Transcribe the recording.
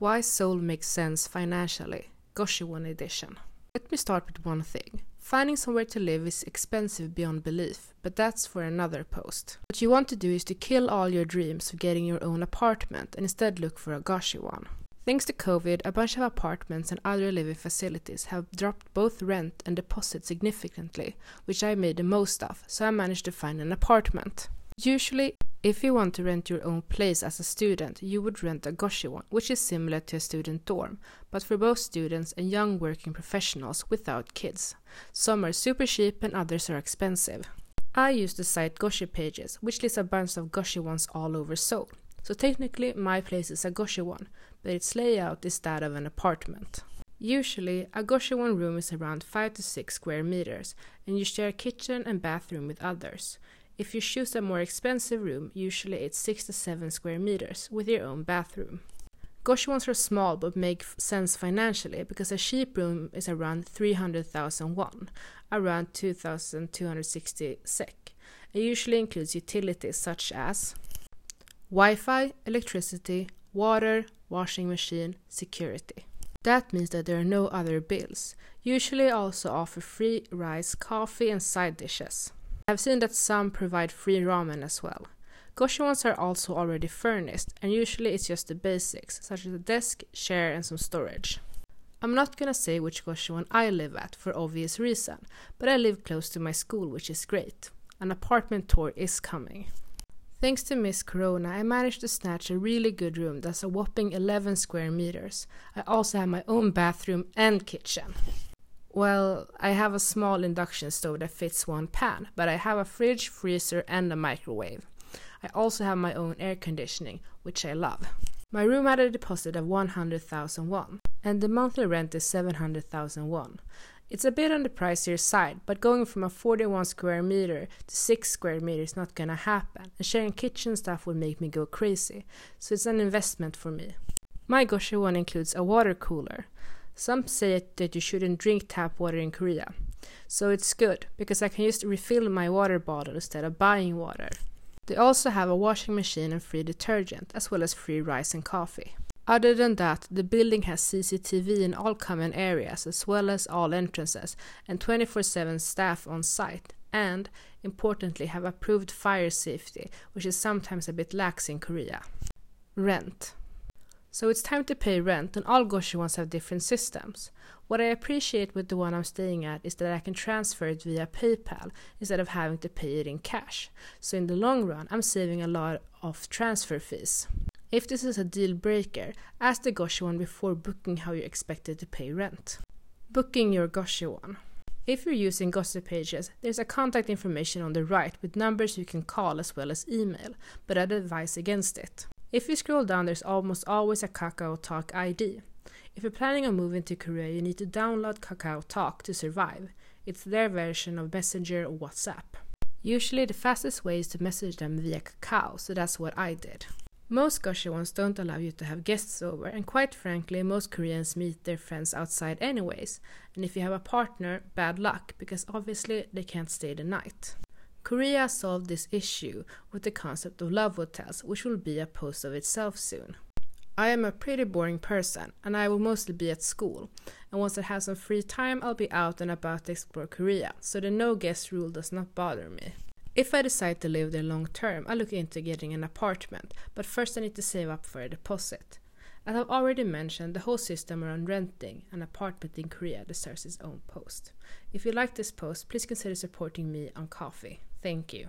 Why Seoul makes sense financially, Goshiwon edition. Let me start with one thing. Finding somewhere to live is expensive beyond belief, but that's for another post. What you want to do is to kill all your dreams of getting your own apartment and instead look for a Goshiwon. Thanks to COVID, a bunch of apartments and other living facilities have dropped both rent and deposit significantly, which I made the most of, so I managed to find an apartment. Usually, if you want to rent your own place as a student, you would rent a Goshiwon, which is similar to a student dorm, but for both students and young working professionals without kids. Some are super cheap and others are expensive. I use the site Goshi Pages, which lists a bunch of Goshiwons all over Seoul. So technically, my place is a Goshiwon, but its layout is that of an apartment. Usually, a Goshiwon room is around 5 to 6 square meters, and you share kitchen and bathroom with others. If you choose a more expensive room, usually it's 6 to 7 square meters with your own bathroom. Goshiwons are small but make sense financially because a cheap room is around 300,000 won, around 2,260 sek. It usually includes utilities such as Wi Fi, electricity, water, washing machine, security. That means that there are no other bills. Usually also offer free rice, coffee and side dishes. I've seen that some provide free ramen as well. Goshiwons are also already furnished, and usually it's just the basics, such as a desk, chair, and some storage. I'm not gonna say which Goshiwon I live at for obvious reason, but I live close to my school, which is great. An apartment tour is coming. Thanks to Miss Corona, I managed to snatch a really good room that's a whopping 11 square meters. I also have my own bathroom and kitchen. Well, I have a small induction stove that fits one pan, but I have a fridge, freezer, and a microwave. I also have my own air conditioning, which I love. My room had a deposit of 100,000 won, and the monthly rent is 700,000 won. It's a bit on the pricier side, but going from a 41 square meter to 6 square meters is not gonna happen, and sharing kitchen stuff would make me go crazy, so it's an investment for me. My Goshiwon includes a water cooler. Some say that you shouldn't drink tap water in Korea. So it's good because I can just refill my water bottle instead of buying water. They also have a washing machine and free detergent, as well as free rice and coffee. Other than that, the building has CCTV in all common areas as well as all entrances and 24 7 staff on site, and, importantly, have approved fire safety, which is sometimes a bit lax in Korea. Rent. So it's time to pay rent, and all Goshiwons have different systems. What I appreciate with the one I'm staying at is that I can transfer it via PayPal instead of having to pay it in cash. So in the long run, I'm saving a lot of transfer fees. If this is a deal breaker, ask the Goshiwon before booking how you expected to pay rent. Booking your Goshiwon. If you're using Goshi Pages, there's a contact information on the right with numbers you can call as well as email, but I'd advise against it. If you scroll down, there's almost always a Kakao Talk ID. If you're planning on moving to Korea, you need to download Kakao Talk to survive. It's their version of Messenger or WhatsApp. Usually, the fastest way is to message them via Kakao, so that's what I did. Most Goshiwons don't allow you to have guests over, and quite frankly, most Koreans meet their friends outside anyways. And if you have a partner, bad luck, because obviously they can't stay the night. Korea solved this issue with the concept of love hotels, which will be a post of itself soon. I am a pretty boring person, and I will mostly be at school. And once I have some free time, I'll be out and about to explore Korea, so the no guest rule does not bother me. If I decide to live there long term, I'll look into getting an apartment, but first I need to save up for a deposit. As I've already mentioned, the whole system around renting an apartment in Korea deserves its own post. If you like this post, please consider supporting me on Ko-fi. Thank you.